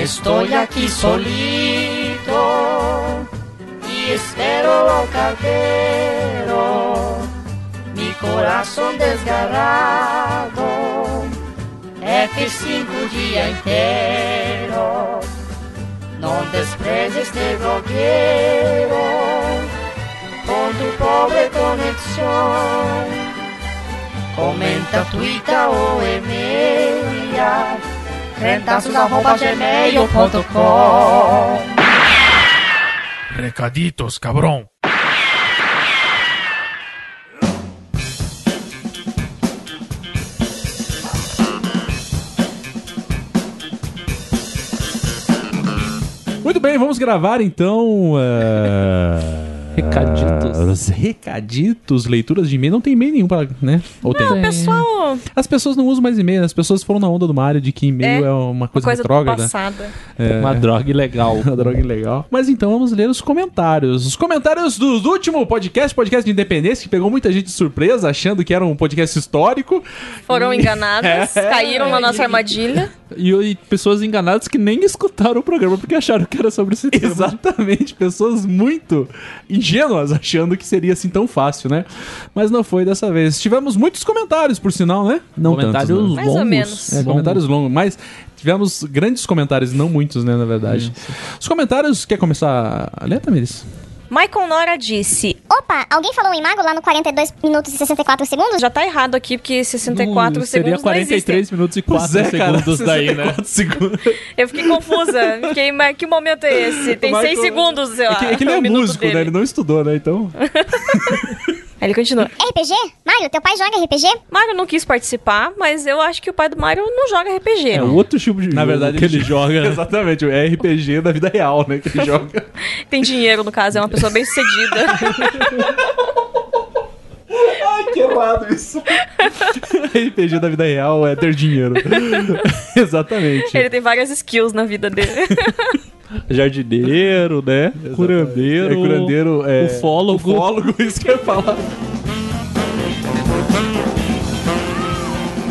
Estoy aquí solito y espero al cartero. Mi corazón desgarrado, F5 dia inteiro. Não despreze este blogueiro con tu pobre conexión. Comenta, tuita ou e-mail crentaços.gmail.com Recaditos, cabrão. Muito bem, vamos gravar então. Uh... Recaditos. Os recaditos, leituras de e-mail. Não tem e-mail nenhum para, né? Ou tem? Não, pessoal, As pessoas não usam mais e-mail. As pessoas foram na onda do Mario de que e-mail é, É, uma coisa, coisa retrógrada. passado. É, Uma droga ilegal. uma droga ilegal. Mas então vamos ler os comentários. Os comentários do último podcast, podcast de independência, que pegou muita gente de surpresa, achando que era um podcast histórico. Foram enganadas, É. caíram na nossa armadilha. E, e pessoas enganadas que nem escutaram o programa porque acharam que era sobre esse tema. Exatamente, pessoas muito ingênuas achando que seria assim tão fácil, né? Mas não foi dessa vez. Tivemos muitos comentários, por sinal, né? Não Comentários tantos, né? Mais ou longos. menos. É, Longos. comentários longos, mas tivemos grandes comentários, não muitos, né, na verdade. Os comentários, quer começar a ler, Tamiris? Michael Nora disse: Opa, alguém falou em mago lá no 42 minutos e 64 segundos? já tá errado aqui, porque 64 Hum, Seria segundos não existem. 43 minutos e 4 é, segundos daí, né? 64 segundos. Eu fiquei confusa. Fiquei, mas que momento é esse? Tem Michael- segundos, sei É lá. que, é que ele é um minuto músico, né? Ele não estudou, né? Então. Aí ele continua. RPG? Mario, teu pai joga RPG? Mario não quis participar, mas eu acho que o pai do Mario não joga RPG. É outro tipo de Na jogo verdade, que ele joga. Exatamente, é RPG da vida real, né? Que ele joga. Tem dinheiro, no caso, é uma pessoa bem sucedida. Ai, que errado isso. RPG da vida real é ter dinheiro. Exatamente. ele tem várias skills na vida dele. Jardineiro, né? Curandeiro. É curandeiro, é... Ufólogo. Ufólogo, isso que eu ia falar.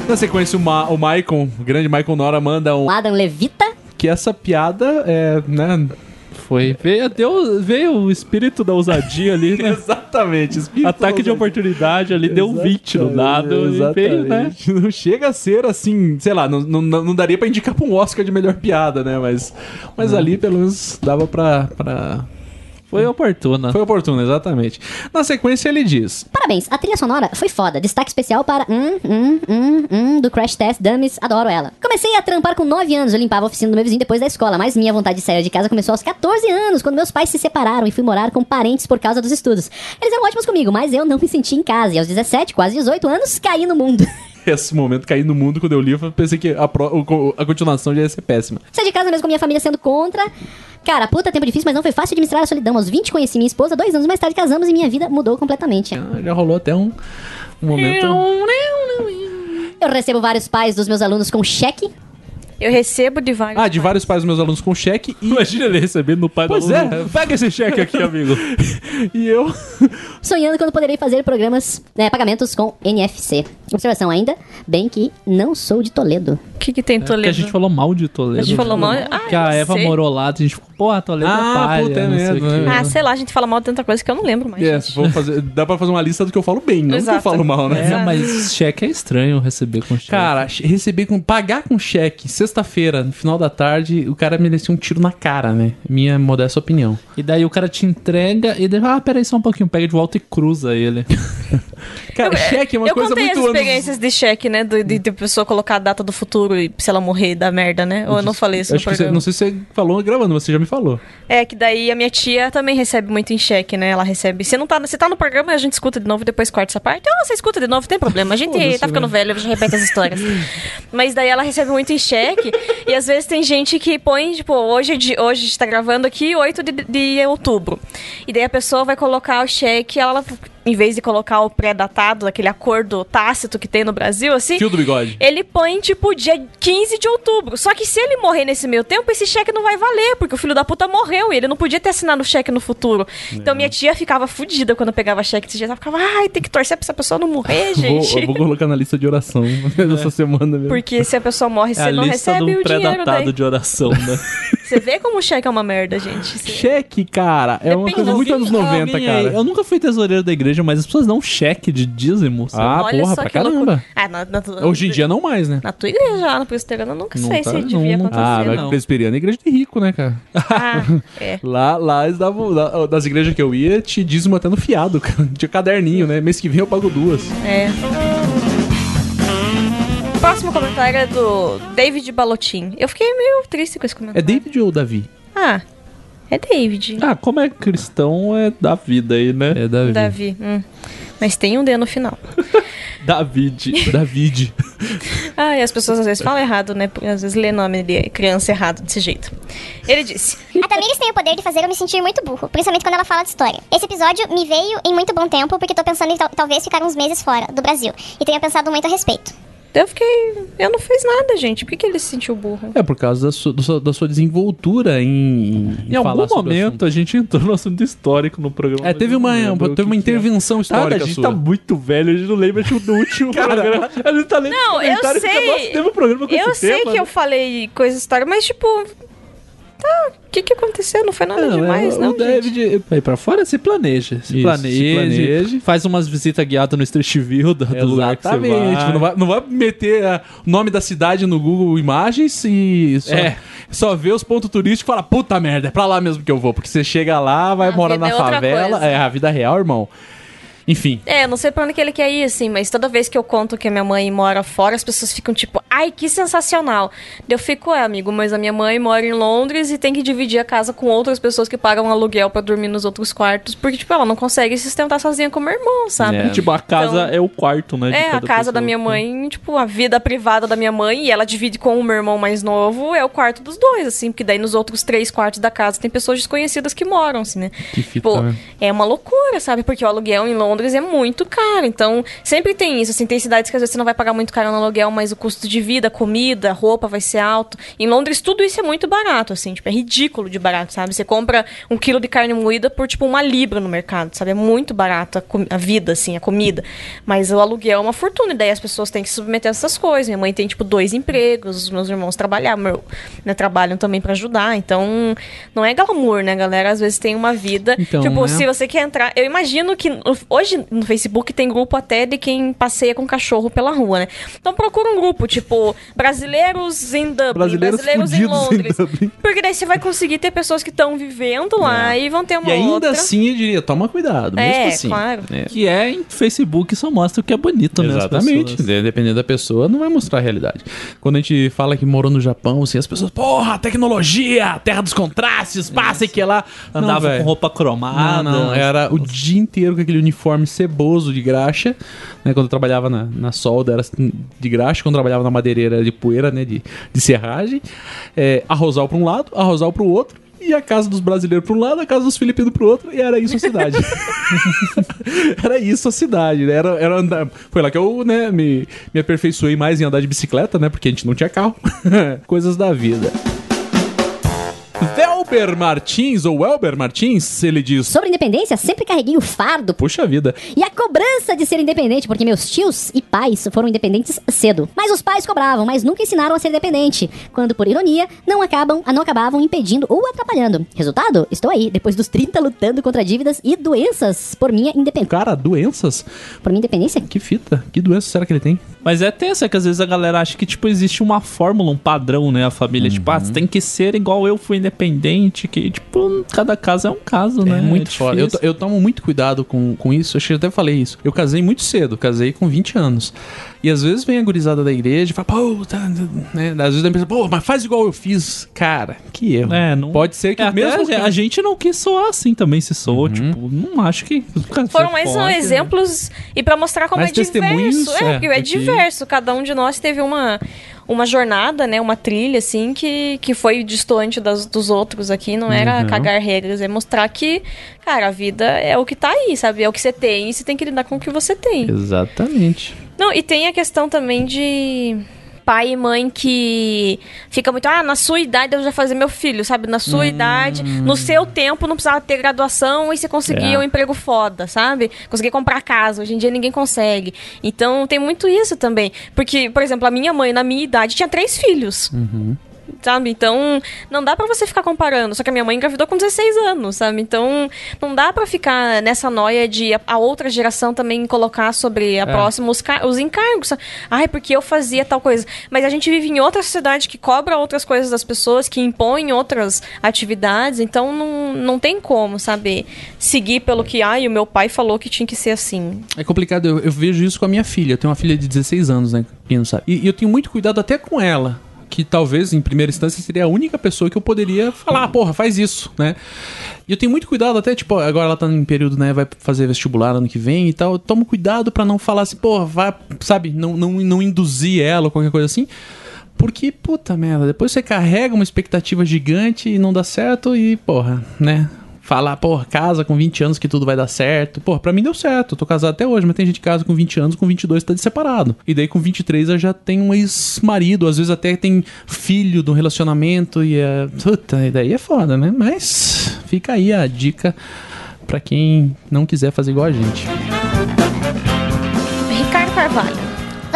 Na sequência, o, Ma o Maicon, o grande Maicon Nora, manda um... Adam Levita? Que essa piada é, né... Foi. Veio, deu, veio o espírito da ousadia ali, né? Exatamente. Ataque de da- oportunidade ali, deu um 20 no dado e veio, né? Exatamente. Não chega a ser assim, sei lá, não, não, não daria pra indicar pra um Oscar de melhor piada, né? Mas, mas ali pelo menos dava pra. pra... Foi oportuna. Foi oportuno, exatamente. Na sequência ele diz: Parabéns, a trilha sonora foi foda. Destaque especial para hum, hum, hum, hum, do Crash Test Dummies, adoro ela. Comecei a trampar com 9 anos, eu limpava a oficina do meu vizinho depois da escola, mas minha vontade de sair de casa começou aos 14 anos, quando meus pais se separaram e fui morar com parentes por causa dos estudos. Eles eram ótimos comigo, mas eu não me senti em casa, e aos 17, quase 18 anos, caí no mundo. Esse momento caí no mundo quando eu li, eu pensei que a, pro- o- a continuação já ia ser péssima. Saí de casa mesmo com minha família sendo contra. Cara, puta tempo difícil, mas não foi fácil administrar a solidão. Aos 20 conheci minha esposa, dois anos mais tarde casamos e minha vida mudou completamente. Ah, Já rolou até um, um momento. Eu recebo vários pais dos meus alunos com cheque. Eu recebo de vários. Ah, de vários pais dos meus alunos com cheque e. Imagina ele recebendo no pai do Pois aluno. é. Pega esse cheque aqui, amigo. e eu. sonhando quando poderei fazer programas, né, pagamentos com NFC. Observação ainda, bem que não sou de Toledo. O que, que tem É Porque Toledo? a gente falou mal de Toledo. A gente falou mal- Ah, que a Eva sei. morou lá, a gente ficou, pô, Toledo Ah, é palha, puta, é sei mesmo, o quê. é. Ah, sei lá, a gente fala mal de tanta coisa que eu não lembro mais. É, fazer, dá pra fazer uma lista do que eu falo bem, não do que eu Exato. falo mal, né? É, mas cheque é estranho receber com cheque. Cara, receber com. Pagar com cheque, sexta-feira, no final da tarde, o cara merecia um tiro na cara, né? Minha modesta opinião. E daí o cara te entrega e daí, ah, peraí só um pouquinho, pega de volta e cruza ele. Cara, cheque é uma eu coisa contei muito as anos- experiências de cheque, né? De, de, de pessoa colocar a data do futuro e se ela morrer da merda, né? Ou eu não falei isso Eu você, não sei se você falou gravando, mas você já me falou. É, que daí a minha tia também recebe muito em cheque, né? Ela recebe. Você não tá, você tá no programa, a gente escuta de novo e depois corta essa parte. Ah, você escuta de novo, tem problema. A gente tá ficando né? velho, a gente repete as histórias. Mas daí ela recebe muito em cheque. e às vezes tem gente que põe, tipo, hoje, de, hoje a gente tá gravando aqui, 8 de, de outubro. E daí a pessoa vai colocar o cheque, ela. Em vez de colocar o pré-datado, aquele acordo tácito que tem no Brasil, assim, Fio do bigode. ele põe, tipo, dia 15 de outubro. Só que se ele morrer nesse meio tempo, esse cheque não vai valer, porque o filho da puta morreu e ele não podia ter assinado o cheque no futuro. Então minha tia ficava fudida quando eu pegava cheque desse jeito. Ela ficava, ai, tem que torcer pra essa pessoa não morrer, Vou, gente. eu vou colocar na lista de oração dessa semana mesmo. Porque se a pessoa morre, É você a não lista recebe do o dinheiro pré-datado daí. de oração, né? Você vê como o cheque é uma merda, gente. Você- Cheque, cara, é uma Depende coisa do muito anos 90, Alguém aí- cara. Eu nunca fui tesoureiro da igreja, mas as pessoas dão cheque de dízimo. sabe? Ah, Olha porra, só pra que caramba. Ah, na, na, Hoje em dia não mais, né? Na tua igreja, lá no presbiteriano, eu nunca Não sei tá- se não- devia não- acontecer. Ah, não. mas presbiteriano é igreja de rico, né, cara? Ah, é. Lá, lá eles davam. lá- Das igrejas que eu ia, te dízimo até no fiado, cara. Tinha caderninho, né? Mês que vem eu pago duas. É. O próximo comentário é do David Balotin. Eu fiquei meio triste com esse É comentário. David ou Davi? Ah, é David. Ah, como é cristão, é da vida aí, né? É Davi. Davi. hum. Mas tem um D no final. David. David. Ah, e as pessoas às vezes falam errado, né? Porque às vezes lê nome de criança errado desse jeito. Ele disse: A Tamires tem o poder de fazer eu me sentir muito burro, principalmente quando ela fala de história. Esse episódio me veio em muito bom tempo, porque tô pensando em tal- talvez ficar uns meses fora do Brasil. E tenho pensado muito a respeito. Eu fiquei. Eu não fiz nada, gente. Por que, que ele se sentiu burro? É por causa da do da sua desenvoltura em, Em algum falar sobre o momento a gente entrou no assunto histórico no programa. É, teve eu uma, o teve uma que é. intervenção Cara, histórica a gente sua. tá muito velho, a gente não lembra tipo, do último programa. A gente tá lendo Não, eu fica, sei. Nossa, teve um programa com Eu esse sei tema, que eu né?" falei coisa história, mas tipo. Tá, o que que aconteceu? Não foi nada Não, demais, é, não, o David, aí pra fora, se planeja. Se Isso, planeja, se planeje. Faz umas visitas guiadas no Street View do, do lugar que você Exatamente. vai. Não vai, não vai meter o nome da cidade no Google Imagens e só, É. só ver os pontos turísticos e falar, puta merda, é pra lá mesmo que eu vou. Porque você chega lá, vai A morar na é favela. É a vida real, irmão. Enfim. É, não sei pra onde que ele quer ir, assim, mas toda vez que eu conto que a minha mãe mora fora, as pessoas ficam tipo, ai, que sensacional. Eu fico, é, amigo, mas a minha mãe mora em Londres e tem que dividir a casa com outras pessoas que pagam aluguel pra dormir nos outros quartos, porque, tipo, ela não consegue se sustentar sozinha com o meu irmão, sabe? É. Tipo, a casa Então- é o quarto, né? É, a casa da pessoa. minha mãe, tipo, a vida privada da minha mãe, e ela divide com o meu irmão mais novo, é o quarto dos dois, assim, porque daí nos outros três quartos da casa tem pessoas desconhecidas que moram, assim, né? Que fita, Tipo, né? é uma loucura, sabe? Porque o aluguel em Londres é muito caro. Então, sempre tem isso. Assim, tem cidades que às vezes você não vai pagar muito caro no aluguel, mas o custo de vida, comida, roupa vai ser alto. Em Londres, tudo isso é muito barato, assim. Tipo, é ridículo de barato, sabe? Você compra um quilo de carne moída por, tipo, uma libra no mercado, sabe? É muito barato a, a vida, assim, a comida. Mas o aluguel é uma fortuna. E daí as pessoas têm que se submeter a essas coisas. Minha mãe tem, tipo, dois empregos. Os meus irmãos trabalham, meu, né, trabalham também pra ajudar. Então, não é glamour, né, galera? Às vezes tem uma vida. Então, tipo, né? se você quer entrar. Eu imagino que no- hoje no Facebook tem grupo até de quem passeia com cachorro pela rua, né? Então procura um grupo, tipo, brasileiros em Dublin, Brasileiros brasileiros, em em Londres. Dublin. Porque daí você vai conseguir ter pessoas que estão vivendo lá e vão ter uma E ainda outra. assim eu diria, toma cuidado, mesmo É, assim. claro. É. Que é em Facebook só mostra o que é bonito, né? Exatamente. Dependendo da pessoa, não vai mostrar a realidade. Quando a gente fala que morou no Japão, assim, as pessoas, porra, tecnologia, terra dos contrastes, passa que é lá. Andava Não, com roupa cromada. Não, não, era o dia inteiro com aquele uniforme ceboso de graxa, né? Quando eu trabalhava na, na solda era de graxa, quando eu trabalhava na madeireira era de poeira, né? De, de serragem. É, arrozal pra um lado, arrozal pro outro. E a casa dos brasileiros pra um lado, a casa dos filipinos pro outro, e era isso a cidade. era isso a cidade, né? Era, era andar... Foi lá que eu né, me, me aperfeiçoei mais em andar de bicicleta, né? Porque a gente não tinha carro. Coisas da vida. Velber Martins, ou Welber Martins, ele diz: Sobre independência, sempre carreguei o fardo Puxa vida. e a cobrança de ser independente, porque meus tios e pais foram independentes cedo. Mas os pais cobravam, mas nunca ensinaram a ser independente, quando por ironia não acabam, não acabavam impedindo ou atrapalhando. Resultado? Estou aí, depois dos 30 lutando contra dívidas e doenças por minha independência. Cara, doenças? Por minha independência? Que fita? Que doença será que ele tem? Mas é tenso, é que às vezes a galera acha que, tipo, existe uma fórmula, um padrão, né? A família, tipo, ah, você tem que ser igual eu fui independente, que, tipo, cada caso é um caso, né? É muito É foda. Eu, eu tomo muito cuidado com, com isso. Acho que eu até falei isso. Eu casei muito cedo, casei com 20 anos. E às vezes vem a gurizada da igreja e fala, pô, tá, né? Às vezes a pessoa, pô, mas faz igual eu fiz. Cara, que erro. É, não... Pode ser que É, mesmo. a, gente- a gente não quis soar assim também, se soou, tipo, não acho que... Foram você mais pode, né? exemplos e pra mostrar como Mais é diverso. É, é, porque é diverso. Cada um de nós teve uma uma jornada, né? Uma trilha, assim, que, que foi distante das, dos outros aqui. Não era Uhum. cagar regras, é mostrar que, cara, a vida é o que tá aí, sabe? É o que você tem e você tem que lidar com o que você tem. Exatamente. Não, e tem a questão também de pai e mãe que fica muito, ah, na sua idade eu já fazer meu filho, sabe? Na sua idade, no seu tempo não precisava ter graduação e você conseguia É. um emprego foda, sabe? Conseguia comprar casa, hoje em dia ninguém consegue. Então tem muito isso também. Porque, por exemplo, a minha mãe, na minha idade, tinha três filhos. Sabe? Então, não dá pra você ficar comparando. Só que a minha mãe engravidou com 16 anos, sabe? Então, não dá pra ficar nessa noia de a, a outra geração também colocar sobre a próxima os, os encargos. Ai, porque eu fazia tal coisa. Mas a gente vive em outra sociedade que cobra outras coisas das pessoas, que impõe outras atividades. Então, não, não tem como, sabe? Seguir pelo que, ai, o meu pai falou que tinha que ser assim. É complicado, eu, eu vejo isso com a minha filha. Eu tenho uma filha de 16 anos, né? E, e eu tenho muito cuidado até com ela. Que talvez, em primeira instância, seria a única pessoa que eu poderia falar, "Ah, porra, faz isso, né? E eu tenho muito cuidado até, tipo, agora ela tá em período, né? Vai fazer vestibular ano que vem e tal. Eu tomo cuidado pra não falar assim, porra, vai, sabe? Não, não, não induzir ela ou qualquer coisa assim. Porque, puta merda, depois você carrega uma expectativa gigante e não dá certo e, porra, né? Falar, porra, casa com 20 anos que tudo vai dar certo. Porra, pra mim deu certo. Tô casado até hoje, mas tem gente que casa com 20 anos, com 22 tá de separado. E daí com 23 eu já tenho um ex-marido, às vezes até tem filho do relacionamento e é. Puta, e daí é foda, né? Mas fica aí a dica pra quem não quiser fazer igual a gente. Ricardo Carvalho.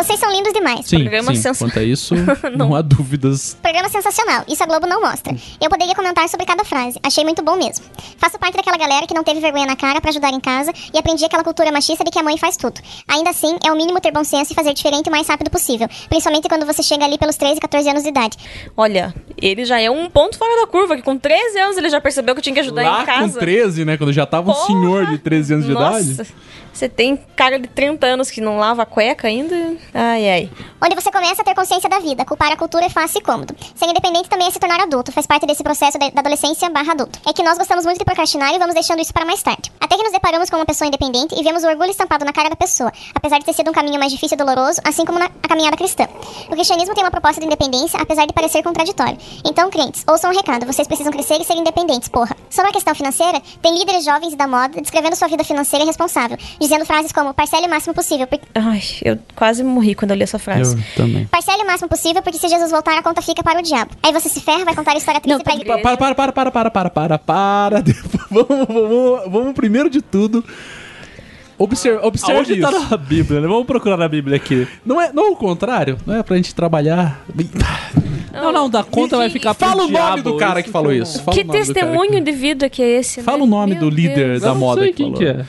Vocês são lindos demais. Sim, Programa sim. sens- Quanto a isso, não há dúvidas. Programa sensacional, isso a Globo não mostra. Eu poderia comentar sobre cada frase, achei muito bom mesmo. Faço parte daquela galera que não teve vergonha na cara pra ajudar em casa e aprendi aquela cultura machista de que a mãe faz tudo. Ainda assim, é o mínimo ter bom senso e fazer diferente o mais rápido possível, principalmente quando você chega ali pelos 13, 14 anos de idade. Olha, ele já é um ponto fora da curva, que com 13 anos ele já percebeu que tinha que ajudar Lá em casa. com 13, né? Quando já tava um Porra! senhor de 13 anos de Nossa, idade. Você tem cara de 30 anos que não lava a cueca ainda? Ai, ai. Onde você começa a ter consciência da vida, culpar a cultura é fácil e cômodo. Ser independente também é se tornar adulto, faz parte desse processo da da adolescência barra adulto. É que nós gostamos muito de procrastinar e vamos deixando isso para mais tarde. Até que nos deparamos com uma pessoa independente e vemos o orgulho estampado na cara da pessoa, apesar de ter sido um caminho mais difícil e doloroso, assim como na a caminhada cristã. O cristianismo tem uma proposta de independência, apesar de parecer contraditório. Então, crentes, ouçam um recado, vocês precisam crescer e ser independentes, porra. Sobre a questão financeira, tem líderes jovens e da moda descrevendo sua vida financeira irresponsável, dizendo frases como parcele o máximo possível, porque Ai, eu quase morri quando eu li essa frase. Eu também. Parcele o máximo possível, porque se Jesus voltar, a conta fica para o diabo. Aí você se ferra, vai contar a história triste Não, pra tá Para, para, para, para, para, para, para, para. Vamos, vamos, vamos primeiro de tudo. Observe, observe Aonde tá isso. na Bíblia, né? Vamos procurar na Bíblia aqui. Não é, não é o contrário? Não é pra gente trabalhar. Não, não, da conta vai ficar pro Fala o nome diabo, do cara que falou isso. Fala Que o nome do cara testemunho que- de vida que é esse, né? Fala o nome Meu do líder Deus. da Eu não moda sei que quem falou. que é.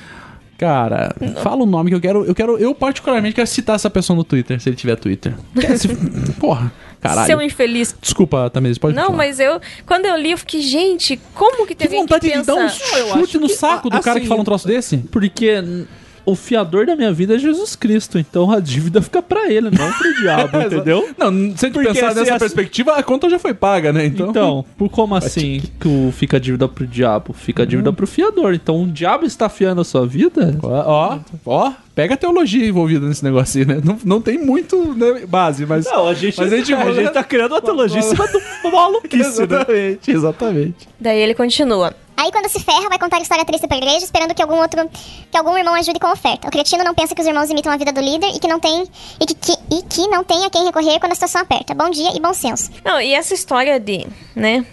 Cara, fala o nome que eu quero. Eu quero. Eu particularmente quero citar essa pessoa no Twitter, se ele tiver Twitter. Quer se- Porra, caralho. Seu infeliz. Desculpa, Tamires, pode Não, falar. mas eu... Quando eu li, eu fiquei, gente, como que Que teve vontade que de dar um chute no que- saco do cara assim, que fala um troço desse? Porque n- o fiador da minha vida é Jesus Cristo, então a dívida fica pra ele, não pro diabo, entendeu? Não, se a gente pensar se nessa assim- perspectiva, a conta já foi paga, né? Então. Então, por como assim que o fica a dívida pro diabo? Fica a dívida Uhum. pro fiador. Então o diabo está fiando a sua vida? Ó, ó, pega a teologia envolvida nesse negócio aí, né? Não, não tem muito né, base, mas. Não, a gente, Mas a gente- a gente tá criando uma teologia em cima do maluquice, né? exatamente, exatamente. Daí ele continua. Aí quando se ferra, vai contar a história triste pra igreja, esperando que algum outro, que algum irmão ajude com oferta. O cretino não pensa que os irmãos imitam a vida do líder e que não tem e que, que- e que não tem a quem recorrer quando a situação aperta. Bom dia e bom senso. Não, e essa história de, né,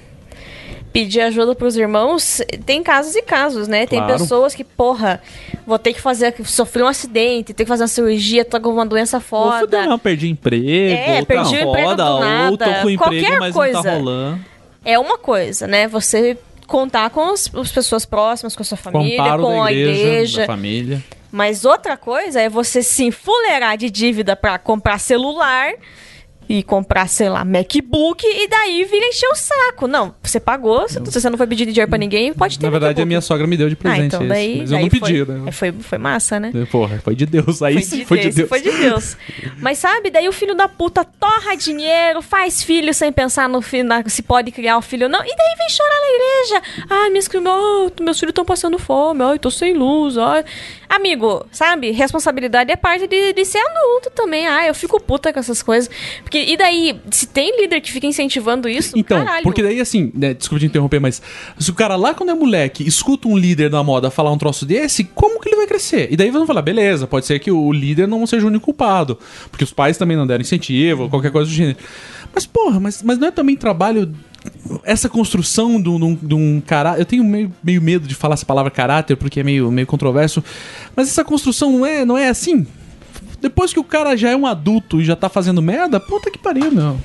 pedir ajuda pros irmãos, tem casos e casos, né? Tem Claro. pessoas que, porra, vou ter que fazer, sofrer um acidente, ter que fazer uma cirurgia, tô com uma doença foda. fudeu, não, perdi emprego, É, ou perdi tá o emprego foda, do ou tô nada, com emprego, qualquer mas não tá coisa. rolando. É uma coisa, né? Você contar com as, as pessoas próximas, com a sua família, Comparo com a igreja, igreja. da família. Mas outra coisa é você se enfuleirar de dívida pra comprar celular e comprar, sei lá, MacBook e daí vir encher o saco. Não, você pagou, se você não foi pedir dinheiro pra ninguém, pode ter Na verdade, a MacBook. minha sogra me deu de Ah, presente então esse, daí, mas eu daí não pedi, foi, né? é, foi, foi massa, né? Porra, foi de Deus. Aí Foi sim, de, foi de Deus, Deus. foi de Deus. Mas sabe, daí o filho da puta torra dinheiro, faz filho sem pensar no filho, na- se pode criar o filho ou não. E daí vem chorar na igreja. Ai, minhas crianças, oh, meus filhos estão passando fome, ai, tô sem luz, ai. Amigo, sabe? Responsabilidade é parte de, de ser adulto também. Ah, eu fico puta com essas coisas. Porque, e daí, se tem líder que fica incentivando isso, Então, caralho. porque daí assim, né, desculpa te interromper, mas se o cara lá quando é moleque escuta um líder da moda falar um troço desse, como que ele vai crescer? E daí vão falar, beleza, pode ser que o líder não seja o único culpado, porque os pais também não deram incentivo, qualquer coisa do gênero. Mas porra, mas, mas não é também trabalho essa construção de um, de um caráter. Eu tenho meio, meio medo de falar essa palavra caráter porque é meio, meio controverso, mas essa construção não é, não é assim. Depois que o cara já é um adulto e já tá fazendo merda, puta que pariu, meu.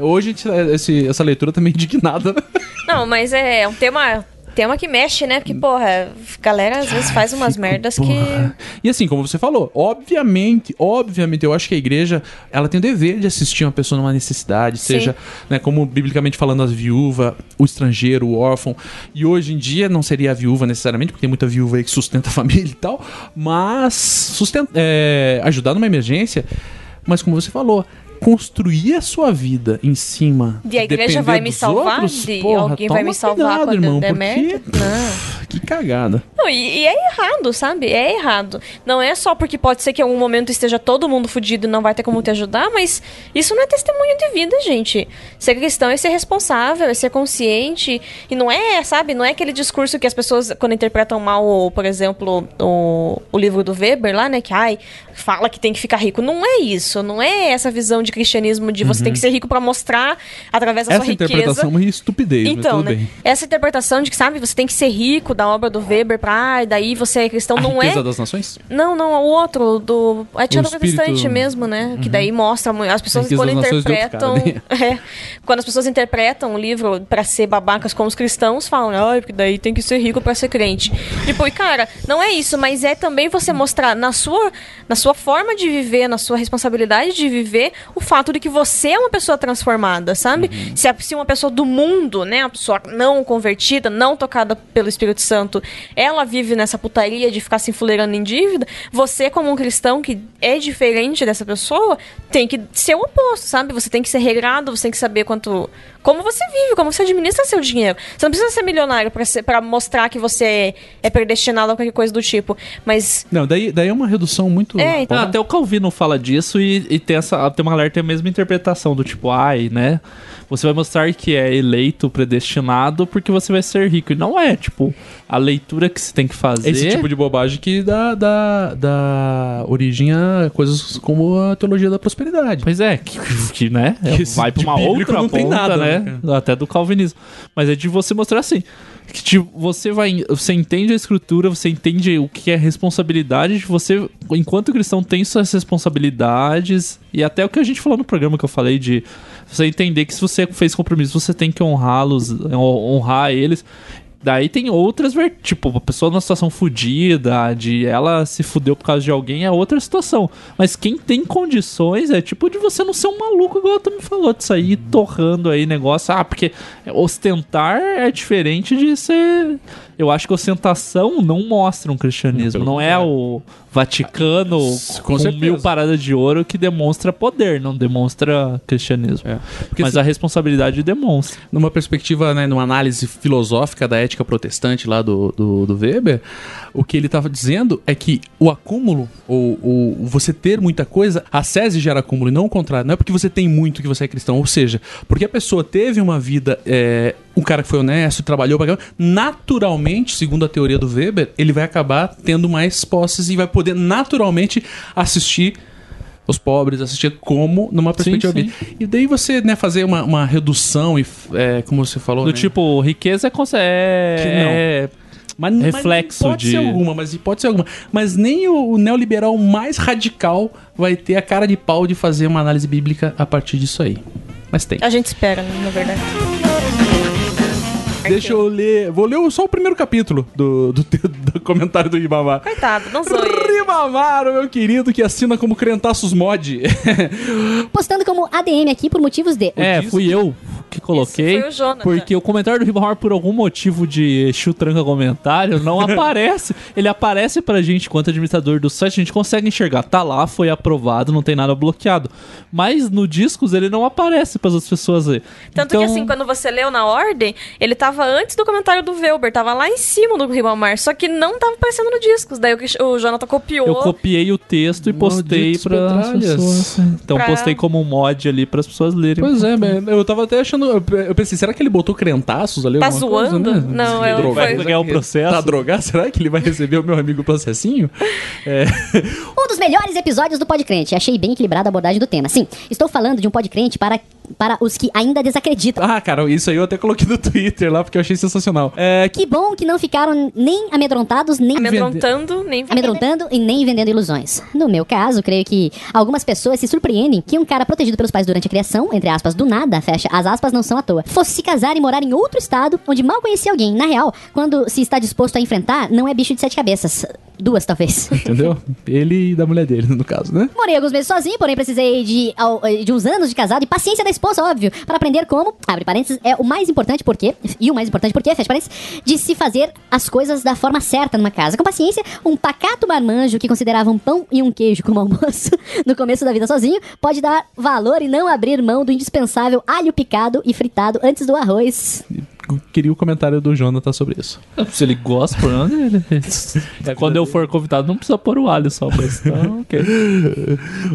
Hoje esse- essa leitura tá meio indignada. né? Não, mas é um tema, tema que mexe, né? Porque, porra, galera às vezes faz umas merdas que. Porra. E assim, como você falou, obviamente, obviamente, eu acho que a igreja, ela tem o dever de assistir uma pessoa numa necessidade, Sim. seja, né, como biblicamente falando, as viúvas, o estrangeiro, o órfão. E hoje em dia não seria a viúva necessariamente, porque tem muita viúva aí que sustenta a família e tal, mas sustenta, é, ajudar numa emergência. Mas como você falou, construir a sua vida em cima E a igreja vai me salvar? outros, De porra, alguém vai me salvar cuidado, quando irmão, der porque- merda? Não. Que cagada. Não, e, e é errado, sabe? É errado. Não é só porque pode ser que em algum momento esteja todo mundo fudido e não vai ter como te ajudar, mas isso não é testemunho de vida, gente. Ser cristão é ser responsável, é ser consciente. E não é, sabe? Não é aquele discurso que as pessoas, quando interpretam mal, por exemplo, o, o livro do Weber lá, né? Que, ai, fala que tem que ficar rico. Não é isso. Não é essa visão de cristianismo de você tem que ser rico pra mostrar através da Uhum. Essa sua riqueza. interpretação é uma estupidez, Então, né? bem. Essa interpretação de que, sabe, você tem que ser rico da obra do Weber pra, e daí você é cristão, A não riqueza é. das nações? Não, não, o outro, do. É tia O do protestante espírito- Uhum. mesmo, né? Que daí mostra. As pessoas quando interpretam. cara, é, quando as pessoas interpretam o livro pra ser babacas como os cristãos, falam, ai, porque daí tem que ser rico pra ser crente. Tipo, e cara, não é isso, mas é também você mostrar na sua, na sua forma de viver, na sua responsabilidade de viver, o fato de que você é uma pessoa transformada, sabe? Uhum. Se, a, se uma pessoa do mundo, né, uma pessoa não convertida, não tocada pelo Espírito Santo, ela vive nessa putaria de ficar se enfuleirando em dívida, você, como um cristão que é diferente dessa pessoa, tem que ser o oposto, sabe? Você tem que ser regrado, você tem que saber quanto. Como você vive, como você administra seu dinheiro. Você não precisa ser milionário pra mostrar que você é predestinado a qualquer coisa do tipo. Mas. Não, daí, daí é uma redução muito. É, então- Ah, até o Calvino fala disso e, e tem, essa, tem uma galera que tem a mesma interpretação do tipo, ai, né? Você vai mostrar que é eleito, predestinado, porque você vai ser rico. E não é, tipo, a leitura que você tem que fazer. Esse tipo de bobagem que dá, dá, dá origem a coisas como a teologia da prosperidade. Pois é, que, que, né? Que vai pra uma outra não tem ponta, nada, né? né, Até do calvinismo. Mas é de você mostrar assim. Que tipo, você vai. Você entende a escritura, você entende o que é responsabilidade. Você, enquanto cristão, tem suas responsabilidades. E até o que a gente falou no programa que eu falei de você entender que se você fez compromisso, você tem que honrá-los, hon- honrar eles. Daí tem outras, tipo, a pessoa numa situação fodida, de ela se fudeu por causa de alguém, é outra situação. Mas quem tem condições é tipo de você não ser um maluco, igual tu me falou, de sair torrando aí negócio. Ah, porque ostentar é diferente de ser. Eu acho que ostentação não mostra um cristianismo. Não, Não é contrário. o Vaticano Com com, mil paradas de ouro que demonstra poder, não demonstra cristianismo. É. Mas se- a responsabilidade demonstra. numa perspectiva, né, numa análise filosófica da ética protestante lá do, do, do Weber, o que ele estava dizendo é que o acúmulo, ou, ou você ter muita coisa, a sese gera acúmulo e não o contrário. Não é porque você tem muito que você é cristão, ou seja, porque a pessoa teve uma vida, é, um cara que foi honesto, trabalhou pra naturalmente, segundo a teoria do Weber, ele vai acabar tendo mais posses e vai poder naturalmente assistir os pobres, assistir como numa perspectiva sim. bíblica. E daí você, né, fazer uma, uma redução e, é, como você falou, Do né? tipo, riqueza é, é, Que não. é mas, mas reflexo pode de- ser alguma, mas pode ser alguma. Mas nem o, o neoliberal mais radical vai ter a cara de pau de fazer uma análise bíblica a partir disso aí. Mas tem. A gente espera, né, na verdade. Deixa eu ler. Vou ler só o primeiro capítulo do, do, do comentário do Ribamar. Coitado, não sou ele. Ribamar, o meu querido, que assina como Crentaços Mod. Postando como ADM aqui por motivos de. É, fui eu que coloquei. Esse foi o Jonathan. Porque o comentário do Ribamar, por algum motivo de Exu tranca comentário, não aparece. Ele aparece pra gente, enquanto administrador do site, a gente consegue enxergar. Tá lá, foi aprovado, não tem nada bloqueado. Mas no Discos ele não aparece pras outras pessoas ver. Tanto Então, que assim, quando você leu na ordem, ele tava antes do comentário do Velber, tava lá em cima do Ribamar, só que não tava aparecendo no discos. Daí o, o Jonathan copiou. Eu copiei o texto e postei para pessoas. Então Pra- postei como um mod ali para as pessoas lerem. Pois é, eu tava até achando. Eu eu pensei, será que ele botou crentaços ali? Tá alguma coisa, zoando? né? Não, eu- Drogado. Vai ganhar o processo. Tá drogado? Será que ele vai receber o meu amigo processinho? É. Um dos melhores episódios do Podcrente. Achei bem equilibrada a abordagem do tema. Sim, estou falando de um Podcrente para, para os que ainda desacreditam. Ah, cara, isso aí eu até coloquei no Twitter lá porque eu achei sensacional. É, que bom que não ficaram nem amedrontados, nem amedrontando, nem amedrontando e nem vendendo ilusões. No meu caso, creio que algumas pessoas se surpreendem que um cara protegido pelos pais durante a criação, entre aspas, do nada, fecha, as aspas não são à toa, fosse se casar e morar em outro estado onde mal conhecia alguém. Na real, quando se está disposto a enfrentar, não é bicho de sete cabeças. Duas, talvez. Entendeu? Ele e da mulher dele, no caso, né? Morei alguns meses sozinho, porém precisei de, de uns anos de casado e paciência da esposa, óbvio, para aprender como, abre parênteses, é o mais importante porque, e o mais importante porque, fecha parênteses, de se fazer as coisas da forma certa numa casa. Com paciência, um pacato marmanjo que considerava um pão e um queijo como almoço no começo da vida sozinho, pode dar valor e não abrir mão do indispensável alho picado e fritado antes do arroz. Queria o comentário do Jonathan sobre isso. Se ele gosta, por onde ele. Quando eu for convidado, não precisa pôr o alho só, mas tá ok.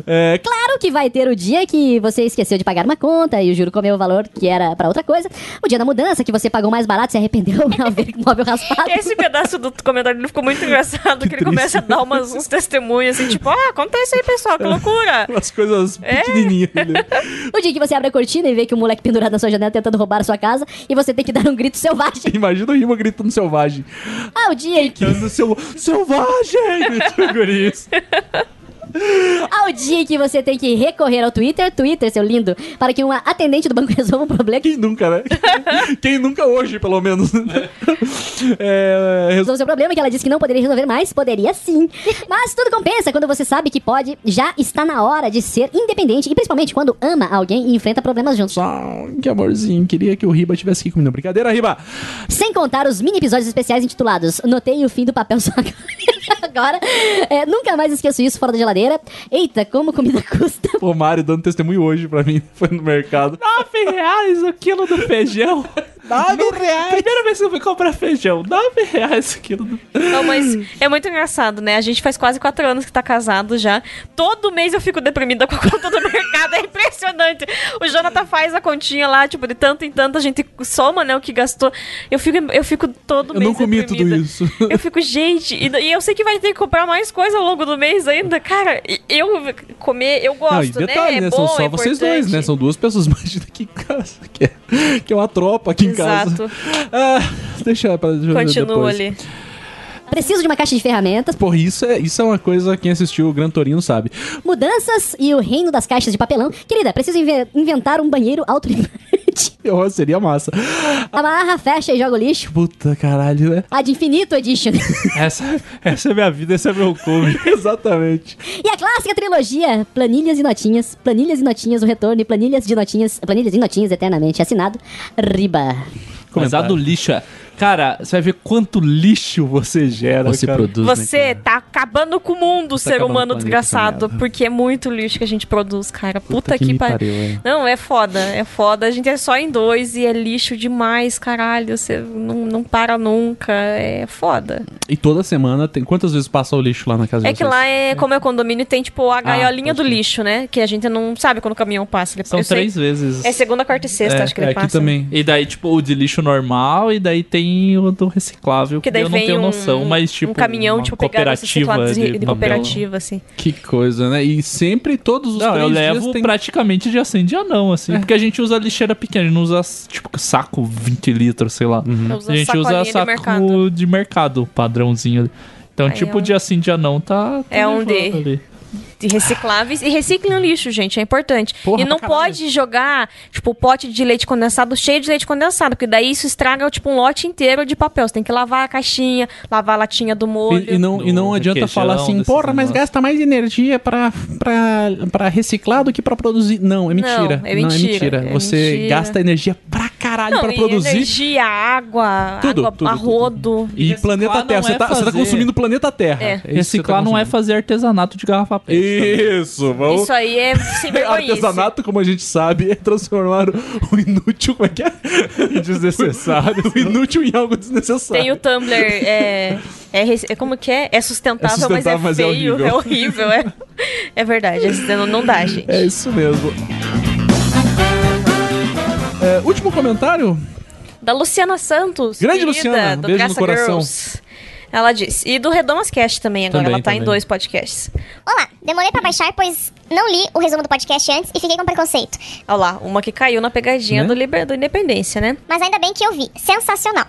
É, Claro que vai ter o dia que você esqueceu de pagar uma conta e o juro comeu o valor que era pra outra coisa. O dia da mudança que você pagou mais barato e se arrependeu ao ver o móvel raspado. Esse pedaço do comentário dele ficou muito engraçado, que, ele começa a dar umas, uns testemunhos, assim, tipo, ah, acontece aí, pessoal, que loucura. As coisas É. pequenininhas. dele. O dia que você abre a cortina e vê que o moleque pendurado na sua janela tentando roubar a sua casa e você tem que dar um grito selvagem. Imagina o Rima gritando selvagem. Ah, o dia em que, Gritando seu, selvagem! Gritou o guris. ah, o dia que você tem que recorrer ao Twitter, Twitter, seu lindo, para que uma atendente do banco resolva um problema. Quem nunca, né? Quem nunca hoje, pelo menos. É, resol- Resolveu seu problema que ela disse que não poderia resolver mais, poderia sim. Mas tudo compensa quando você sabe que pode, já está na hora de ser independente e principalmente quando ama alguém e enfrenta problemas juntos. Só, que amorzinho. Queria que o Riba tivesse aqui comigo. Brincadeira, Riba. Sem contar os mini episódios especiais intitulados Notei o fim do papel só agora. É, nunca mais esqueço isso fora da geladeira. Eita, como comida custa. O Mário dando testemunho hoje pra mim. Foi no mercado. 9 reais o quilo do feijão. 9 reais. Primeira vez que eu fui comprar feijão, 9 reais o quilo do Não, mas é muito engraçado, né? A gente faz quase quatro anos que tá casado já. Todo mês eu fico deprimida com a conta do mercado, é impressionante. O Jonathan faz a continha lá, tipo, de tanto em tanto a gente soma, né, o que gastou. Eu fico, eu fico todo Eu mês não comi tudo deprimida. isso. Eu fico, gente, e, e eu sei que vai ter que comprar mais coisa ao longo do mês ainda. Cara, eu comer, eu gosto, Não, e detalhe, né? né? É São bom, só é vocês dois, né? São duas pessoas. Imagina aqui em casa. Que é, que é uma tropa aqui em casa. Exato. Ah, deixa pra deixa Continua depois. ali. Preciso de uma caixa de ferramentas, Porra, isso é, isso é uma coisa quem assistiu o Gran Torino sabe. mudanças e o reino das caixas de papelão. Querida, preciso inve- inventar um banheiro Oh, seria massa. Amarra, fecha e joga o lixo. Puta caralho, né? A de Infinito Edition. Essa, essa é minha vida, esse é meu clube. Exatamente. E a clássica trilogia, planilhas e notinhas, planilhas e notinhas, o retorno e planilhas de notinhas, planilhas e notinhas eternamente, assinado, Riba. Mas a do lixo é. Cara, você vai ver quanto lixo você gera. Você cara. produz, né, Você cara? tá acabando com o mundo, ser acabando humano desgraçado. Porque é muito lixo que a gente produz, cara. Puta, que que, me pariu. pariu, é. Não, é foda, é foda. A gente é só em dois e é lixo demais, caralho. Você não, não para nunca. É foda. E toda semana tem. Quantas vezes passa o lixo lá na casa É de que lá é, como é condomínio, tem tipo a gaiolinha pode do lixo, né? Que a gente não sabe quando o caminhão passa. Ele- São eu sei- três vezes. É segunda, quarta e sexta, É, acho que ele É, aqui passa. também. E daí, tipo, o de lixo normal e daí tem o do reciclável. Que daí eu não tenho um, noção, mas tipo. um caminhão, uma tipo, cooperativa de, de cooperativa, assim. Que coisa, né? E sempre, todos os Não, três eu dias levo tem... praticamente de assim dia não, assim. É. Porque a gente usa lixeira pequena, a gente não usa, tipo, saco 20 litros, sei lá. Uhum. A gente usa de saco mercado. de mercado, padrãozinho ali. Então, Aí tipo, é um- dia sim, dia não, tá. tá É um D. ali. De recicláveis e reciclem o lixo, gente, é importante. Porra, e não pode jogar, tipo, pote de leite condensado cheio de leite condensado, porque daí isso estraga, tipo, um lote inteiro de papel. Você tem que lavar a caixinha, lavar a latinha do molho. E, e não, e não Do adianta falar assim, porra, mas negócios." gasta mais energia pra, pra, pra reciclar do que pra produzir. Não, é mentira. Não, é Não, é mentira, mentira. é Você mentira. gasta energia caralho Não, pra e produzir. energia, água, Tudo, água tudo, a tudo. E Reciclar planeta Terra. Você é tá, você tá fazer- consumindo planeta Terra. É. que você Reciclar tá não é fazer artesanato de garrafa pet. também. Isso, vamos. Isso aí é sem vergonhice. Artesanato, como a gente sabe, é transformar o inútil. Como é que é? Desnecessário. o inútil em algo desnecessário. Tem o Tumblr, é, é, é Como que é? É sustentável, É sustentável, mas mas é é feio, horrível. é horrível. É, é verdade, é- não, não dá, gente. É isso mesmo. É, último comentário. Da Luciana Santos. Grande querida, Luciana, do beijo no Graça coração. Girls. Ela disse. E do Redomas Cast também, agora. Também, ela tá em também. dois podcasts. Olá, demorei pra baixar, pois não li o resumo do podcast antes e fiquei com preconceito. Olha lá, uma que caiu na pegadinha Né? do, Liber, do Independência, né? Mas ainda bem que eu vi. Sensacional.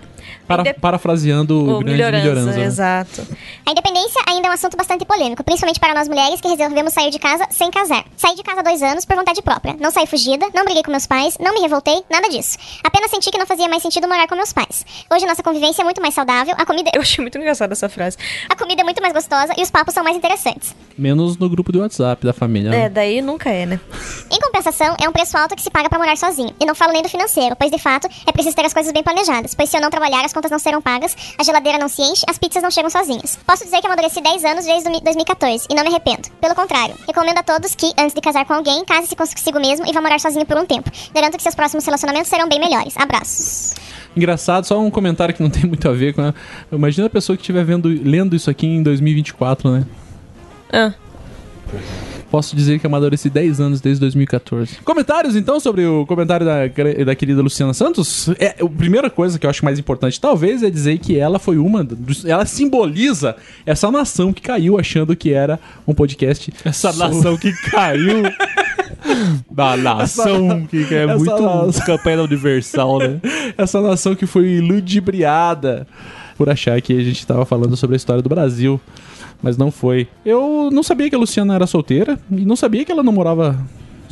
Para, Indep- parafraseando o, O grande Melhorança, melhorança. né? exato. A independência ainda é um assunto bastante polêmico, principalmente para nós mulheres que resolvemos sair de casa sem casar. Saí de casa há dois anos por vontade própria. Não saí fugida, não briguei com meus pais, não me revoltei, nada disso. Apenas senti que não fazia mais sentido morar com meus pais. Hoje nossa convivência é muito mais saudável, a comida, Eu achei muito engraçada essa frase. a comida é muito mais gostosa e os papos são mais interessantes. Menos no grupo do WhatsApp da família. né? É, daí nunca é, né? Em compensação, é um preço alto que se paga pra morar sozinho. E não falo nem do financeiro, pois de fato é preciso ter as coisas bem planejadas, pois se eu não trabalhar, as contas não serão pagas, a geladeira não se enche, as pizzas não chegam sozinhas. Posso dizer que amadureci 10 anos desde 2014 e não me arrependo. Pelo contrário, recomendo a todos que, antes de casar com alguém, case-se consigo mesmo e vá morar sozinho por um tempo. Garanto que seus próximos relacionamentos serão bem melhores. Abraços. Engraçado, só um comentário que não tem muito a ver com. A... Imagina a pessoa que estiver vendo, lendo isso aqui em 2024, né? Ah. Posso dizer que amadureci 10 anos desde 2014. Comentários, então, sobre o comentário da, da querida Luciana Santos? É, a primeira coisa que eu acho mais importante, talvez, é dizer que ela foi uma. Ela simboliza essa nação que caiu achando que era um podcast. Essa sobre- nação que caiu. Da nação que é essa muito nação. campanha da Universal, né? essa nação que foi ludibriada por achar que a gente estava falando sobre a história do Brasil. Mas não foi. Eu não sabia que a Luciana era solteira e não sabia que ela não morava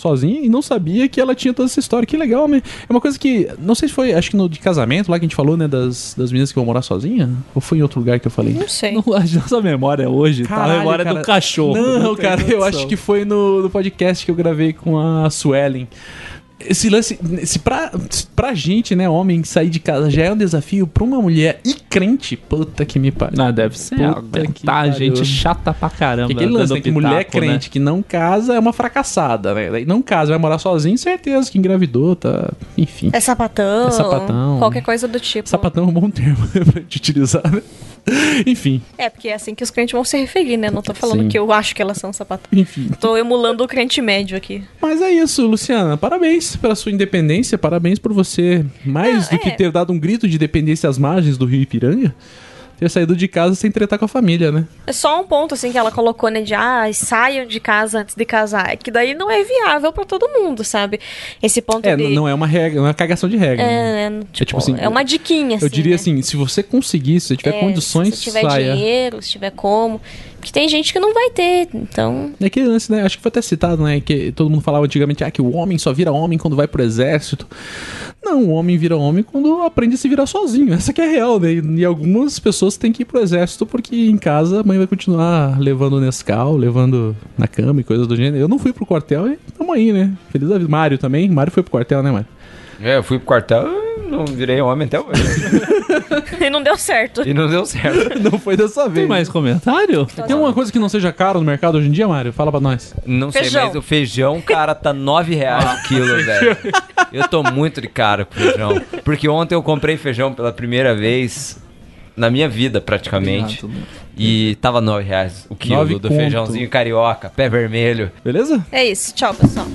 sozinha e não sabia que ela tinha toda essa história. Que legal, né? É uma coisa que. Não sei se foi, acho que no de casamento lá que a gente falou, né? Das, das meninas que vão morar sozinha. Ou foi em outro lugar que eu falei? Não sei. Não, a nossa memória hoje tá a Caralho, memória cara. do cachorro. Não, tem cara, eu acho que foi no, no podcast que eu gravei com a Suelen. Esse lance, se pra, se pra gente, né, homem, sair de casa já é um desafio pra uma mulher e crente, puta que me pariu. Não, deve ser. Puta que tá, pariu. gente chata pra caramba. Porque aquele lance, né, que mulher pitaco, né? crente que não casa é uma fracassada, né? Não casa, vai morar sozinho, certeza que engravidou, tá. Enfim. É sapatão. É sapatão. Qualquer coisa do tipo. Sapatão é um bom termo pra gente utilizar, né? Enfim, É, porque é assim que os crentes vão se referir, né? Não tô falando Sim. que eu acho que elas são sapatão. enfim. Tô emulando o crente médio aqui. Mas é isso, Luciana. Parabéns pela sua independência. Parabéns por você, mais Não, do que é. ter dado um grito de independência às margens do Rio Ipiranga, ter saído de casa sem tretar com a família, né? É só um ponto, assim, que ela colocou, né? De, ah, saiam de casa antes de casar. É que daí não é viável pra todo mundo, sabe? Esse ponto É, de... não é uma regra, não é uma cagação de regra. né? É, né, tipo, tipo assim, é uma diquinha, assim, Eu diria né? assim, se você conseguir, se você tiver É, condições, Se tiver saia. dinheiro, se tiver como. Porque tem gente que não vai ter, então... É aquele lance, né? Acho que foi até citado, né? Que todo mundo falava antigamente ah, que o homem só vira homem quando vai pro exército. Não, o homem vira homem quando aprende a se virar sozinho. Essa que é a real, né? E algumas pessoas têm que ir pro exército porque em casa a mãe vai continuar levando Nescau, levando na cama e coisas do gênero. Eu não fui pro quartel e tamo aí, né? Feliz da vida. Mário também. Mário foi pro quartel, né, Mário? É, eu fui pro quartel e não virei homem até hoje. e não deu certo. e não deu certo. Não foi dessa vez. Tem mais comentário? Tem alguma coisa que não seja caro no mercado hoje em dia, Mário? Fala pra nós. Não sei, Feijão. mas o feijão, cara, tá 9 reais o quilo, velho. Eu tô muito de cara com feijão. Porque ontem eu comprei feijão pela primeira vez na minha vida, praticamente. E tava 9 reais o quilo Nove do conto. feijãozinho carioca, pé vermelho. Beleza? É isso. Tchau, pessoal.